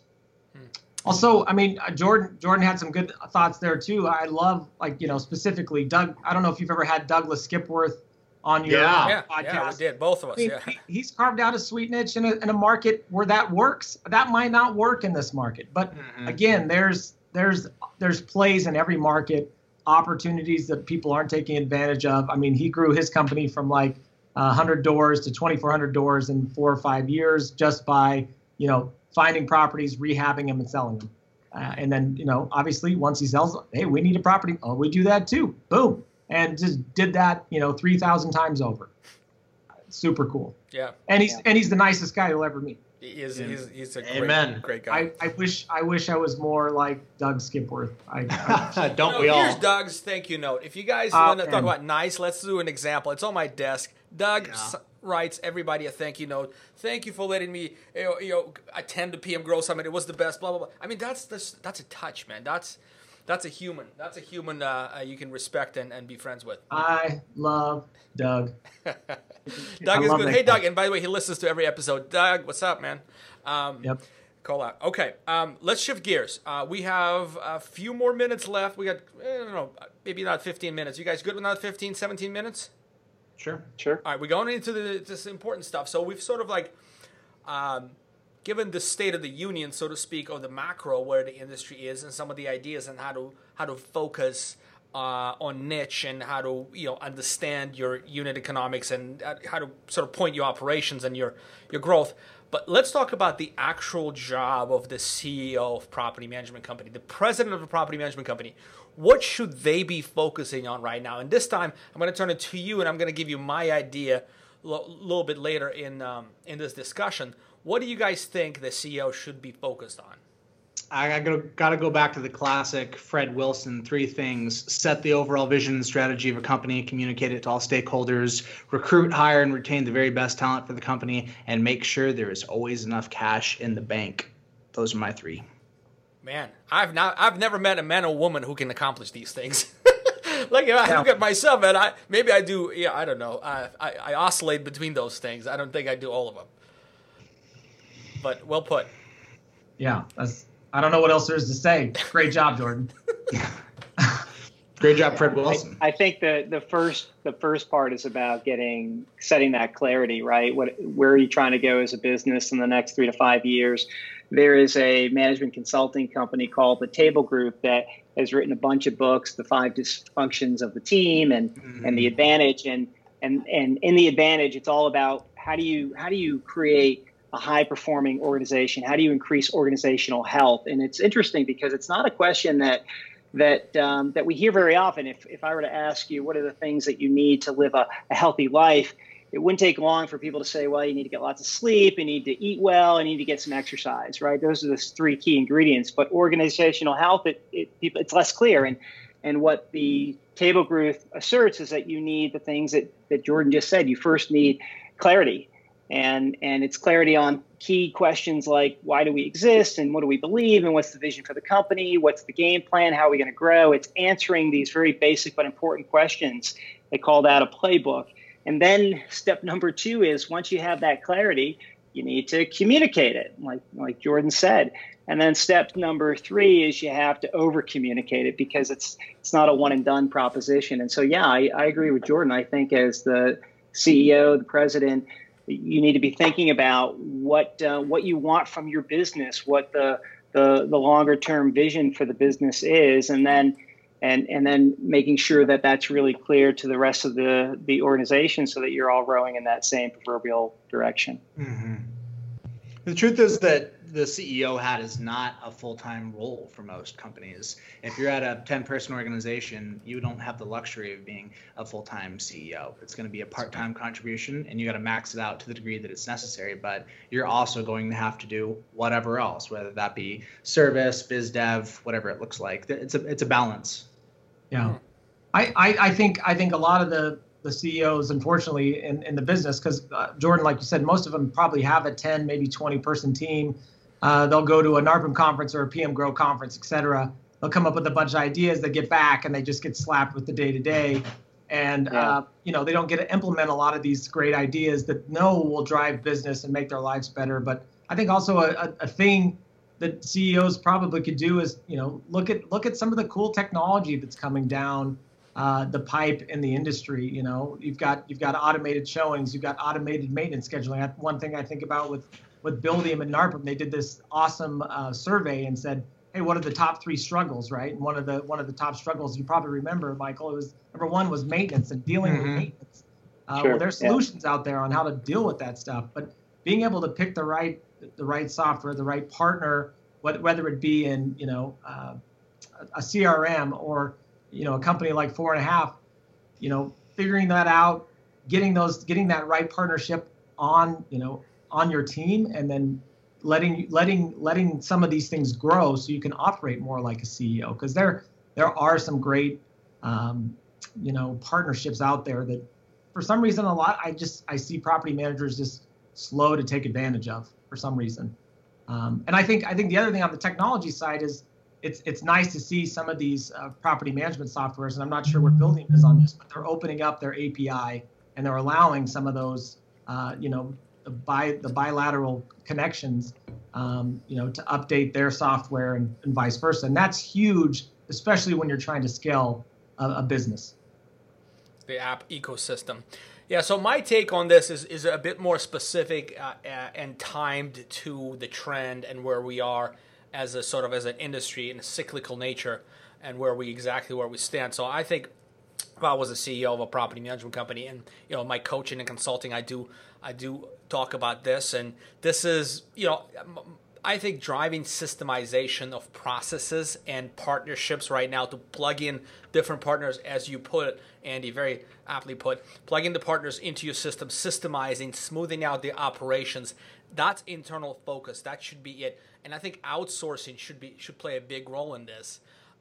Also, I mean, uh, Jordan Jordan had some good thoughts there too. I love like you know specifically Doug. I don't know if you've ever had Douglas Skipworth on your yeah. yeah, podcast. Yeah, we did both of us. I mean, yeah, he's carved out a sweet niche in a, in a market where that works. That might not work in this market, but mm-hmm. again, there's there's there's plays in every market, opportunities that people aren't taking advantage of. I mean, he grew his company from like 100 doors to 2,400 doors in four or five years just by you know finding properties, rehabbing them, and selling them. Uh, and then you know, obviously, once he sells, hey, we need a property. Oh, we do that too. Boom and just did that, you know, 3,000 times over. Super cool. Yeah. And he's yeah. and he's the nicest guy you'll ever meet. He is, he's, he's a Amen. great, great guy. I, I wish I wish I was more like Doug Skipworth. I, I (laughs) don't you know, we all? Here's Doug's thank you note. If you guys uh, want to talk about nice, let's do an example. It's on my desk. Doug yeah. writes everybody a thank you note. Thank you for letting me you know, you know attend the PM Grow Summit. It was the best. Blah blah blah. I mean that's that's that's a touch, man. That's that's a human. That's a human uh, uh, you can respect and, and be friends with. (laughs) I love Doug. (laughs) Doug is good. Hey, Doug. And by the way, he listens to every episode. Doug, what's up, man? Um, yep. Call out. Okay. Um, let's shift gears. Uh, we have a few more minutes left. We got, I don't know, maybe not 15 minutes. You guys good with another 15, 17 minutes? Sure. Sure. All right. We're going into the, this important stuff. So we've sort of like um, given the state of the union, so to speak, or the macro where the industry is, and some of the ideas and how to how to focus uh, on niche and how to you know understand your unit economics and uh, how to sort of point your operations and your your growth. But let's talk about the actual job of the CEO of property management company, the president of a property management company. What should they be focusing on right now? And this time, I'm going to turn it to you, and I'm going to give you my idea a little bit later in um, in this discussion. What do you guys think the CEO should be focused on? I got to go back to the classic Fred Wilson three things set the overall vision and strategy of a company, communicate it to all stakeholders, recruit, hire, and retain the very best talent for the company, and make sure there is always enough cash in the bank. Those are my three. Man, I've not, I've never met a man or woman who can accomplish these things. (laughs) like if I look at myself, and I maybe I do. Yeah, I don't know. I, I, I oscillate between those things. I don't think I do all of them but well put. Yeah, that's. I don't know what else there is to say. Great job, Jordan. Great job, Fred Wilson. I, I, think the the first the first part is about getting setting that clarity, right? What where are you trying to go as a business in the next three to five years? There is a management consulting company called the Table Group that has written a bunch of books, the five dysfunctions of the team and mm-hmm. and the advantage and and and in the advantage, it's all about how do you how do you create a high performing organization? How do you increase organizational health? And it's interesting because it's not a question that that um, that we hear very often. If if I were to ask you what are the things that you need to live a, a healthy life, it wouldn't take long for people to say, well, you need to get lots of sleep, you need to eat well, you need to get some exercise, right? Those are the three key ingredients. But organizational health, it, it it's less clear. And and what the table group asserts is that you need the things that, that Jordan just said. You first need clarity and and it's clarity on key questions like why do we exist and what do we believe and what's the vision for the company? What's the game plan? How are we going to grow? It's answering these very basic but important questions. They call that a playbook. And then step number two is once you have that clarity you need to communicate it like like jordan said. And then step number three is you have to over communicate it because it's it's not a one and done proposition. And so yeah I, I agree with jordan. I think as the ceo the president you need to be thinking about what uh, what you want from your business, what the the, the longer term vision for the business is, and then and and then making sure that that's really clear to the rest of the the organization, so that you're all rowing in that same proverbial direction. Mm-hmm. The truth is that the CEO hat is not a full time role for most companies. If you're at a 10 person organization, you don't have the luxury of being a full time CEO. It's going to be a part time contribution, and you got to max it out to the degree that it's necessary. But you're also going to have to do whatever else, whether that be service, biz dev, whatever it looks like. It's a it's a balance. Yeah, I, I, I think I think a lot of the the CEOs, unfortunately, in, in the business, because uh, Jordan, like you said, most of them probably have a 10, maybe 20 person team. Uh, they'll go to a NARPM conference or a PM Grow conference, et cetera. They'll come up with a bunch of ideas. They get back and they just get slapped with the day to day. And, yeah. uh, you know, they don't get to implement a lot of these great ideas that know will drive business and make their lives better. But I think also a, a thing that CEOs probably could do is, you know, look at look at some of the cool technology that's coming down uh, the pipe in the industry. You know, you've got you've got automated showings, you've got automated maintenance scheduling. One thing I think about with with Buildium and NARPM, they did this awesome uh, survey and said, "Hey, what are the top three struggles?" Right, and one of the one of the top struggles you probably remember, Michael, it was number one was maintenance and dealing mm-hmm. with maintenance. Uh, sure. Well, there's solutions yeah. out there on how to deal with that stuff, but being able to pick the right the right software, the right partner, whether it be in you know uh, a CRM or you know a company like four and a half you know figuring that out getting those getting that right partnership on you know on your team and then letting letting letting some of these things grow so you can operate more like a ceo because there there are some great um, you know partnerships out there that for some reason a lot i just i see property managers just slow to take advantage of for some reason. Um, and i think i think the other thing on the technology side is it's it's nice to see some of these uh, property management softwares, and I'm not sure what Buildium is on this, but they're opening up their API and they're allowing some of those, uh, you know, the bi the bilateral connections, um, you know, to update their software and, and, vice versa, and that's huge, especially when you're trying to scale a, a business. The app ecosystem. Yeah, so my take on this is, is a bit more specific uh, and timed to the trend and where we are as a sort of as an industry in a cyclical nature and where we exactly where we stand. So I think I was a CEO of a property management company and you know my coaching and consulting, I do I do talk about this and this is you know I think driving systemization of processes and partnerships right now to plug in different partners, as you put it, Andy, very aptly put, plugging the partners into your system, systemizing, smoothing out the operations. That's internal focus. That should be it and I think outsourcing should be should play a big role in this.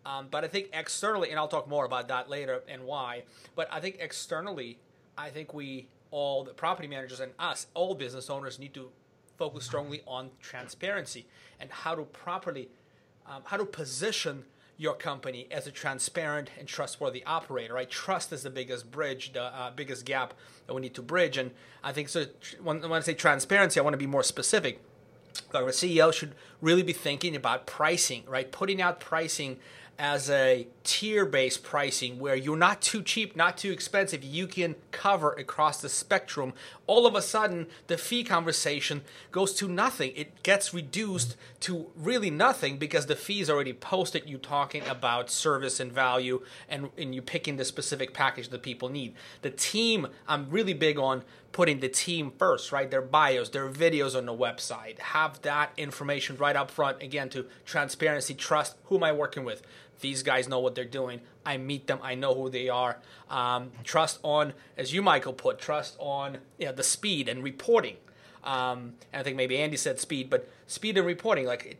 Um, but I think externally, and I'll talk more about that later and why. But I think externally, I think we all the property managers and us, all business owners, need to focus strongly on transparency and how to properly um, how to position your company as a transparent and trustworthy operator. Right, trust is the biggest bridge, the uh, biggest gap that we need to bridge. And I think so. When, when I say transparency, I want to be more specific a CEO should really be thinking about pricing, right? Putting out pricing as a tier based pricing where you're not too cheap, not too expensive, you can cover across the spectrum. All of a sudden, the fee conversation goes to nothing. It gets reduced to really nothing because the fee is already posted. You talking about service and value and, and you picking the specific package that people need. The team, I'm really big on putting the team first, right? Their bios, their videos on the website. Have that information right up front. Again, to transparency, trust. Who am I working with? These guys know what they're doing. I meet them. I know who they are. Um, trust on, as you, Michael, put, trust on you know, the speed and reporting. Um, and I think maybe Andy said speed, but speed and reporting. Like,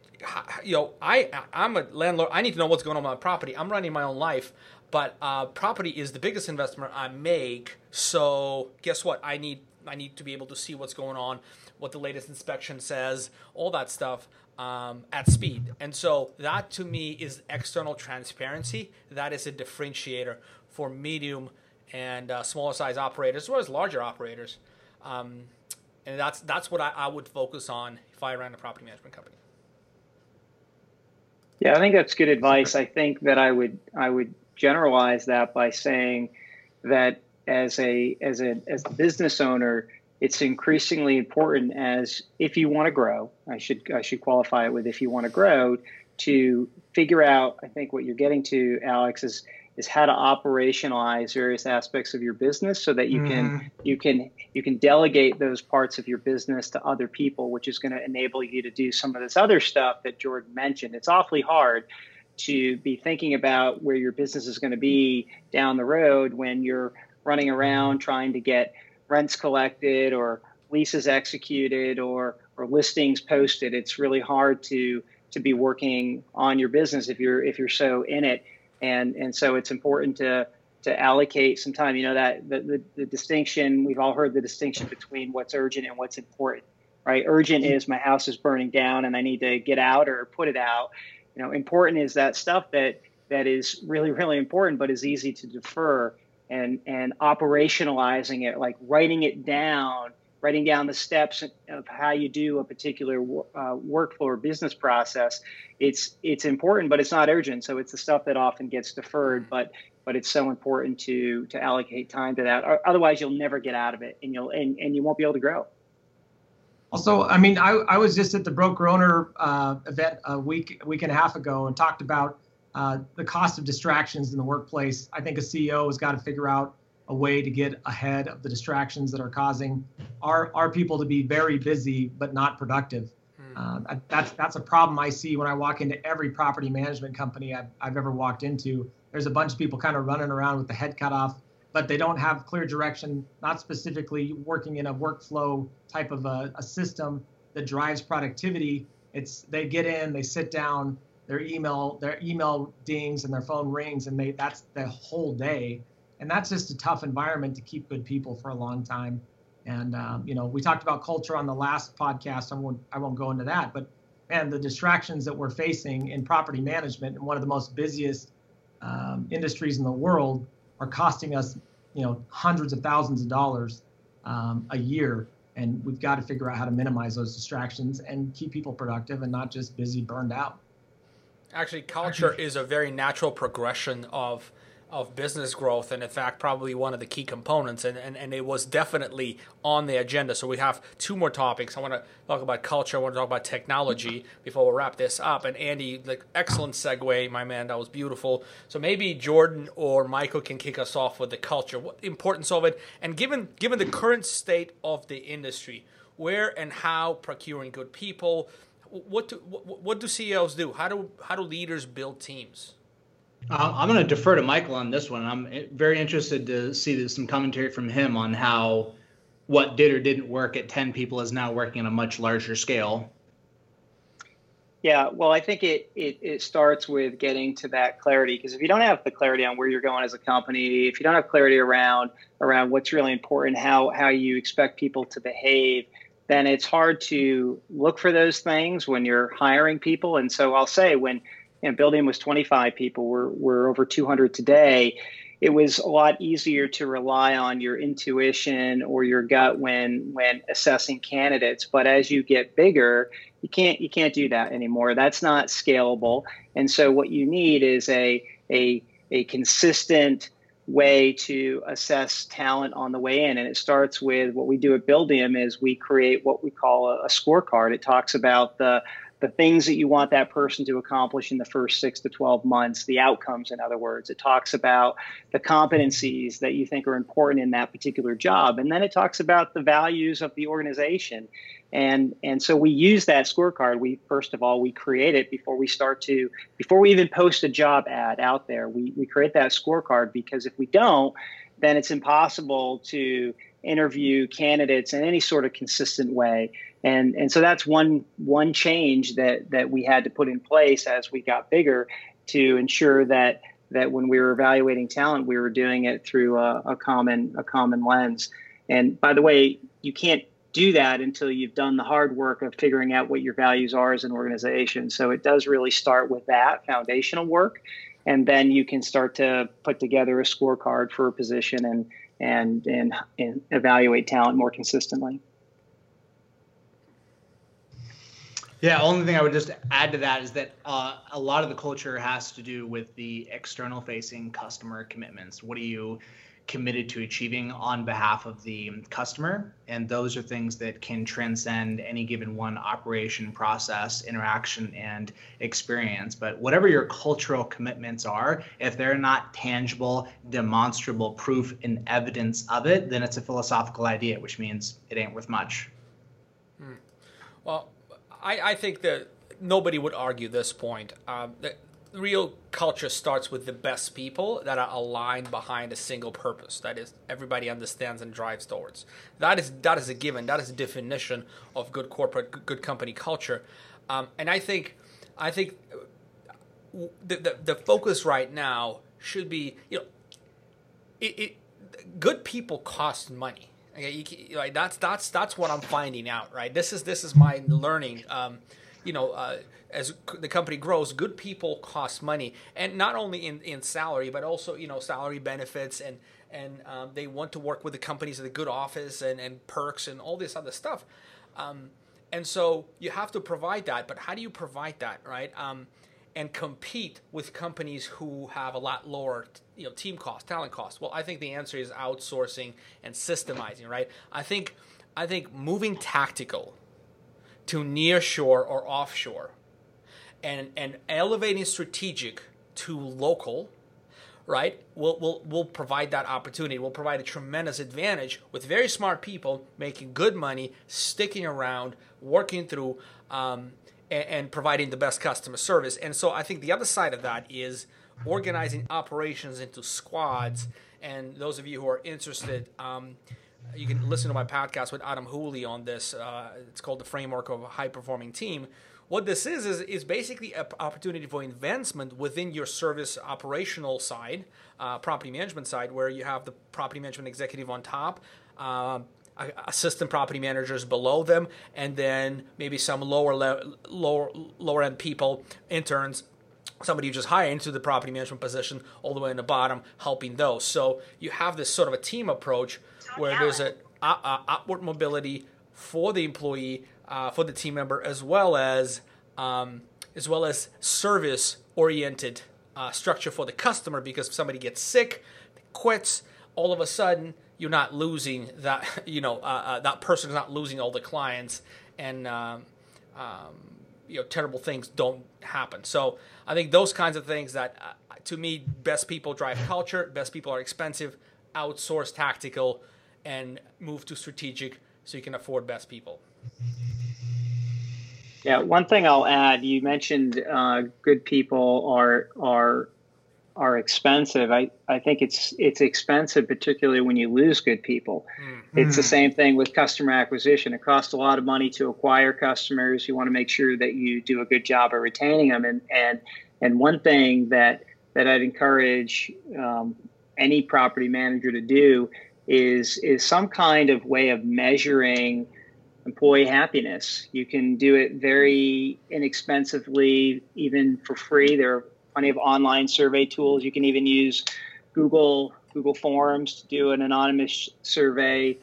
you know, I I'm a landlord. I need to know what's going on with my property. I'm running my own life, but uh, property is the biggest investment I make. So guess what? I need I need to be able to see what's going on, what the latest inspection says, all that stuff um, at speed. And so that to me is external transparency. That is a differentiator for medium and uh, smaller size operators as well as larger operators. Um, and that's that's what I, I would focus on if I ran a property management company. Yeah, I think that's good advice. I think that I would I would generalize that by saying that as a as a as a business owner, it's increasingly important as if you want to grow. I should I should qualify it with if you want to grow to figure out. I think what you're getting to, Alex, is is how to operationalize various aspects of your business so that you mm-hmm. can you can you can delegate those parts of your business to other people which is going to enable you to do some of this other stuff that jordan mentioned it's awfully hard to be thinking about where your business is going to be down the road when you're running around trying to get rents collected or leases executed or or listings posted it's really hard to to be working on your business if you're if you're so in it. And and so it's important to to allocate some time. You know that the, the, the distinction we've all heard the distinction between what's urgent and what's important right? Urgent is my house is burning down and i need to get out or put it out. You know important is that stuff that that is really really important but is easy to defer and and operationalizing it like writing it down writing down the steps of how you do a particular uh, workflow or business process. It's it's important but it's not urgent. So it's the stuff that often gets deferred but but it's so important to to allocate time to that. Otherwise you'll never get out of it and you'll and, and you won't be able to grow. Also i mean i, I was just at the broker owner uh, event a week week and a half ago and talked about uh, the cost of distractions in the workplace i think a ceo has got to figure out a way to get ahead of the distractions that are causing our, our people to be very busy but not productive. Mm. Uh, that's that's a problem I see when I walk into every property management company I've, I've ever walked into. There's a bunch of people kind of running around with the head cut off, but they don't have clear direction, not specifically working in a workflow type of a, a system that drives productivity. It's they get in, they sit down, their email their email dings and their phone rings, and they that's the whole day and that's just a tough environment to keep good people for a long time. And um, you know, we talked about culture on the last podcast. I won't I won't go into that, but man, the distractions that we're facing in property management and one of the most busiest um, industries in the world are costing us, you know, hundreds of thousands of dollars um, a year. And we've got to figure out how to minimize those distractions and keep people productive and not just busy, burned out. Actually, culture is a very natural progression of of business growth and in fact probably one of the key components and, and, and it was definitely on the agenda. So we have two more topics. I want to talk about culture. I want to talk about technology before we wrap this up. And andy like excellent segue my man. That was beautiful. So maybe jordan or michael can kick us off with the culture. What the importance of it? And given given the current state of the industry where and how procuring good people what do what, what do ceos do how do how do leaders build teams uh, I'm going to defer to Michael on this one. I'm very interested to see some commentary from him on how what did or didn't work at 10 people is now working on a much larger scale. Yeah, well, I think it, it, it starts with getting to that clarity because if you don't have the clarity on where you're going as a company, if you don't have clarity around around what's really important, how how you expect people to behave, then it's hard to look for those things when you're hiring people. And so I'll say when you know, Buildium was 25 people. We're, we're over 200 today. It was a lot easier to rely on your intuition or your gut when when assessing candidates. But as you get bigger, you can't you can't do that anymore. That's not scalable. And so what you need is a a a consistent way to assess talent on the way in. And it starts with what we do at buildium is we create what we call a, a scorecard. It talks about the the things that you want that person to accomplish in the first six to 12 months, the outcomes, in other words. It talks about the competencies that you think are important in that particular job. And then it talks about the values of the organization. And, and so we use that scorecard. We, first of all, we create it before we start to, before we even post a job ad out there. We, we create that scorecard because if we don't, then it's impossible to interview candidates in any sort of consistent way and and so that's one one change that that we had to put in place as we got bigger to ensure that that when we were evaluating talent we were doing it through a, a common a common lens. And by the way you can't do that until you've done the hard work of figuring out what your values are as an organization. So it does really start with that foundational work and then you can start to put together a scorecard for a position and and and, and evaluate talent more consistently Yeah, only thing I would just add to that is that uh, a lot of the culture has to do with the external facing customer commitments. What are you committed to achieving on behalf of the customer? And those are things that can transcend any given one operation, process, interaction, and experience. But whatever your cultural commitments are, if they're not tangible, demonstrable proof and evidence of it, then it's a philosophical idea, which means it ain't worth much. Hmm. Well, I, I think that nobody would argue this point. Um, real culture starts with the best people that are aligned behind a single purpose. That is, everybody understands and drives towards. That is that is a given. That is a definition of good corporate, good company culture. Um, and I think, I think, the, the the focus right now should be, you know, it, it good people cost money Okay, you, like that's that's that's what I'm finding out, right? This is this is my learning. Um, you know, uh, as the company grows, good people cost money, and not only in, in salary, but also you know salary benefits, and and um, they want to work with the companies at a good office and, and perks and all this other stuff. Um, and so you have to provide that, but how do you provide that, right? Um, and compete with companies who have a lot lower you know team cost talent cost. Well i think the answer is outsourcing and systemizing right? I think i think moving tactical to near shore or offshore and and elevating strategic to local right will will will provide that opportunity will provide a tremendous advantage with very smart people making good money sticking around working through um, and, and providing the best customer service. And so I think the other side of that is organizing operations into squads. And those of you who are interested, um, you can listen to my podcast with Adam Hooley on this. Uh, it's called the Framework of a High Performing Team. What this is is is basically an opportunity for advancement within your service operational side, uh, property management side, where you have the property management executive on top, uh, assistant property managers below them, and then maybe some lower le- lower lower end people, interns, somebody you just hire into the property management position, all the way in the bottom, helping those. So you have this sort of a team approach where there's a, a, a upward mobility for the employee, uh, for the team member, as well as um, as well as service oriented uh, structure for the customer. Because if somebody gets sick, quits, all of a sudden you're not losing that (laughs) you know uh, uh, that person is not losing all the clients and um, um, you know terrible things don't happen. So i think those kinds of things that uh, to me best people drive culture best people are expensive outsource tactical and move to strategic so you can afford best people. Yeah one thing i'll add you mentioned uh, good people are are are expensive. I, I think it's it's expensive, particularly when you lose good people. Mm-hmm. It's the same thing with customer acquisition. It costs a lot of money to acquire customers. You want to make sure that you do a good job of retaining them. And and and one thing that that I'd encourage um, any property manager to do is is some kind of way of measuring employee happiness. You can do it very inexpensively, even for free. There are plenty of online survey tools. You can even use Google Google Forms to do an anonymous survey,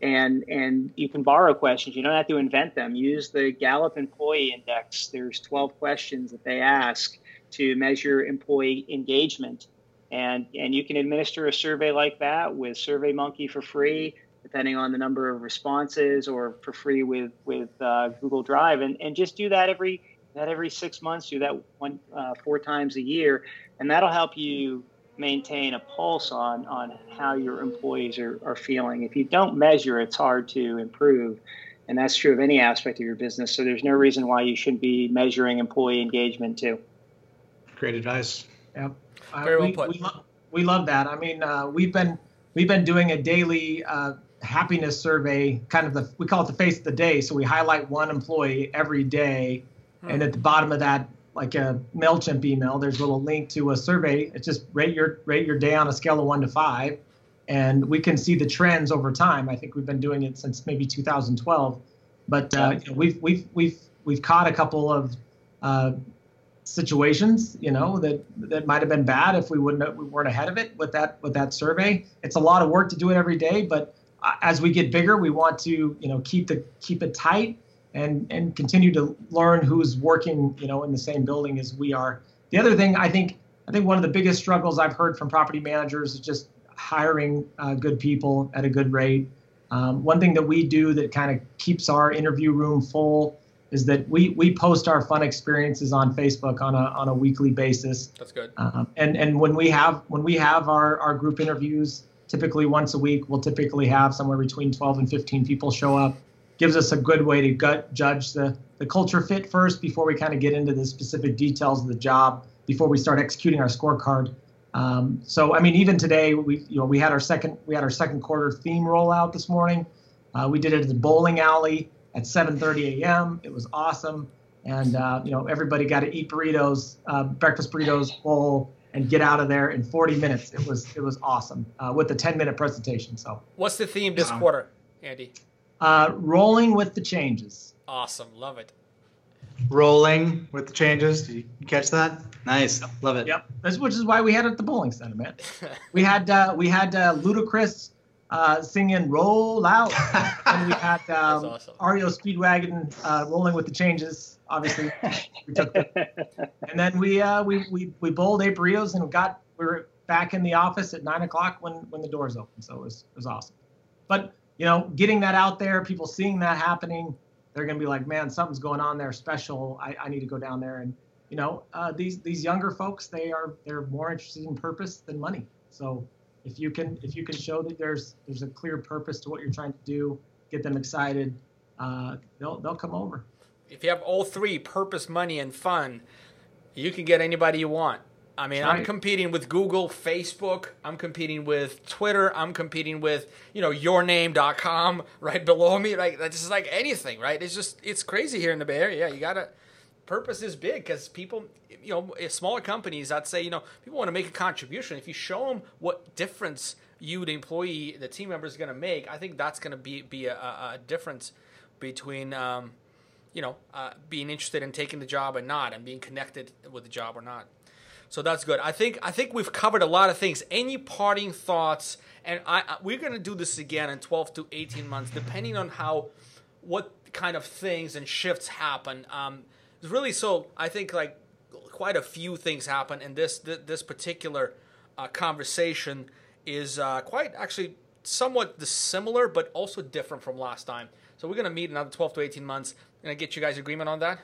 and and you can borrow questions. You don't have to invent them. Use the Gallup Employee Index. There's 12 questions that they ask to measure employee engagement, and and you can administer a survey like that with SurveyMonkey for free depending on the number of responses, or for free with with uh, Google Drive, and and just do that every that every six months, do that one uh, four times a year, and that'll help you maintain a pulse on on how your employees are, are feeling. If you don't measure, it's hard to improve. And that's true of any aspect of your business. So there's no reason why you shouldn't be measuring employee engagement too. Great advice. Yep. Uh, Very well we, put. We, lo- we love that. I mean, uh, we've been we've been doing a daily uh, happiness survey, kind of the we call it the face of the day. So we highlight one employee every day and at the bottom of that, like a Mailchimp email, there's a little link to a survey. It's just rate your rate your day on a scale of one to five, and we can see the trends over time. I think we've been doing it since maybe 2012, but uh, you know, we've we've we've we've caught a couple of uh, situations, you know, that that might have been bad if we wouldn't we weren't ahead of it with that with that survey. It's a lot of work to do it every day, but uh, as we get bigger, we want to you know keep the keep it tight and and continue to learn who's working, you know, in the same building as we are. The other thing I think I think one of the biggest struggles I've heard from property managers is just hiring uh, good people at a good rate. Um, one thing that we do that kind of keeps our interview room full is that we we post our fun experiences on Facebook on a on a weekly basis. That's good. Um, and and when we have when we have our our group interviews, typically once a week, we'll typically have somewhere between 12 and 15 people show up. Gives us a good way to gut judge the the culture fit first before we kind of get into the specific details of the job before we start executing our scorecard. Um, so I mean, even today, we you know we had our second we had our second quarter theme rollout this morning. Uh, we did it at the bowling alley at 7:30 a.m. It was awesome, and uh, you know everybody got to eat burritos, uh, breakfast burritos, bowl, and get out of there in 40 minutes. It was it was awesome uh, with the 10 minute presentation. So what's the theme this quarter, Andy? Uh, rolling with the changes. Awesome, love it rolling with the changes. Did you catch that? Nice, love it. Yep, That's, which is why we had it at the bowling center, man. (laughs) we had uh, we had uh, Ludacris uh, singing "Roll Out," (laughs) and we had um, awesome. REO Speedwagon uh, rolling with the changes. Obviously, we took the, (laughs) and then we uh, we we we bowled ate burritos and got we were back in the office at nine o'clock when when the doors opened. So it was it was awesome. But you know, getting that out there, people seeing that happening they're going to be like, man, something's going on there special. I, I need to go down there. And, you know, uh, these, these younger folks, they are, they're more interested in purpose than money. So if you can, if you can show that there's, there's a clear purpose to what you're trying to do, get them excited, uh, they'll, they'll come over. If you have all three, purpose, money, and fun, you can get anybody you want. I mean, right. I'm competing with Google, Facebook. I'm competing with Twitter. I'm competing with, you know, yourname.com right below me. Like, that's just like anything, right? It's just, it's crazy here in the Bay Area. Yeah, you got to, purpose is big because people, you know, smaller companies, I'd say, you know, people want to make a contribution. If you show them what difference you, the employee, the team member is going to make, I think that's going to be, be a, a difference between, um, you know, uh, being interested in taking the job and not, and being connected with the job or not. So that's good. I think I think we've covered a lot of things. Any parting thoughts? And I, I we're going to do this again in 12 to 18 months, depending on how what kind of things and shifts happen. Um, it's really so. I think like quite a few things happen, and this this, this particular uh, conversation is uh, quite actually somewhat dissimilar, but also different from last time. So we're going to meet another 12 to 18 months. Can I get you guys agreement on that?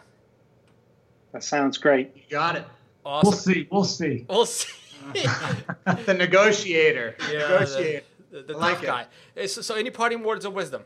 That sounds great. You got it. Awesome. We'll see. We'll see. We'll see. (laughs) the negotiator. Yeah, negotiator. The, the, the like tough guy. So, any parting words of wisdom?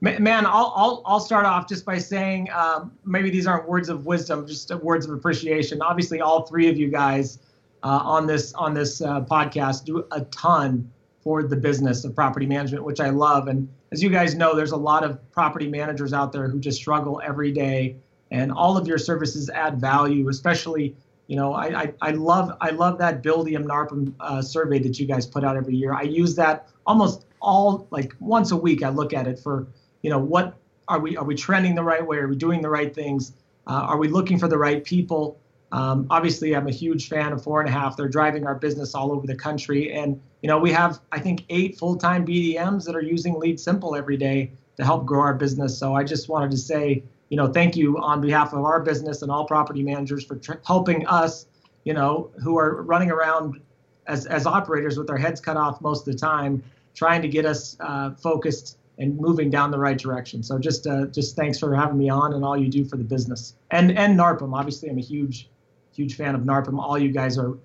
Man, I'll, I'll, I'll start off just by saying um, maybe these aren't words of wisdom, just words of appreciation. Obviously, all three of you guys uh, on this on this uh, podcast do a ton for the business of property management, which I love. And as you guys know, there's a lot of property managers out there who just struggle every day and all of your services add value, especially you know, I, I, I, love I love that Buildium NARPM uh, survey that you guys put out every year. I use that almost all like once a week. I look at it for you know what are we are we trending the right way? Are we doing the right things? Uh, are we looking for the right people? Um, obviously, I'm a huge fan of four and a half. They're driving our business all over the country, and you know we have I think eight full-time BDMs that are using LeadSimple every day to help grow our business. So I just wanted to say you know, thank you on behalf of our business and all property managers for tr- helping us, you know, who are running around as, as operators with our heads cut off most of the time, trying to get us uh, focused and moving down the right direction. So just uh, just thanks for having me on and all you do for the business and and NARPM. Obviously, I'm a huge huge fan of NARPM. All you guys are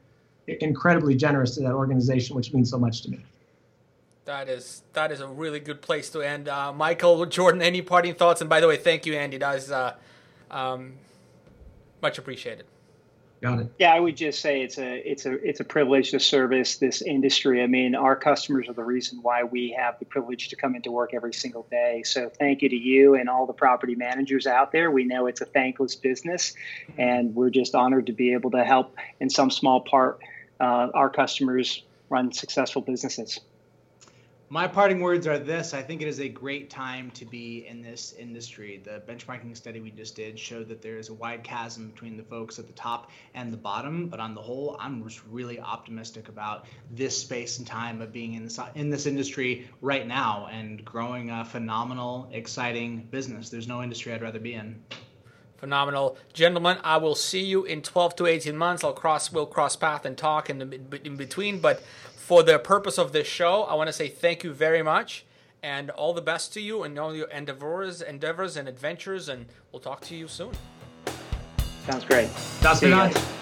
incredibly generous to that organization, which means so much to me. That is that is a really good place to end. Uh, Michael Jordan, any parting thoughts? And by the way, thank you, Andy. That is uh, um, much appreciated. Got it. Yeah, I would just say it's a it's a it's a privilege to service this industry. I mean, our customers are the reason why we have the privilege to come into work every single day. So thank you to you and all the property managers out there. We know it's a thankless business, and we're just honored to be able to help in some small part uh, our customers run successful businesses. My parting words are this I think it is a great time to be in this industry. The benchmarking study we just did showed that there is a wide chasm between the folks at the top and the bottom. But on the whole, I'm just really optimistic about this space and time of being in this, in this industry right now and growing a phenomenal, exciting business. There's no industry I'd rather be in. Phenomenal. Gentlemen, I will see you in 12 to 18 months. I'll cross, we'll cross path and talk in, the, in between. But for the purpose of this show, I want to say thank you very much and all the best to you and all your endeavors, endeavors and adventures. And we'll talk to you soon. Sounds great. That's been nice.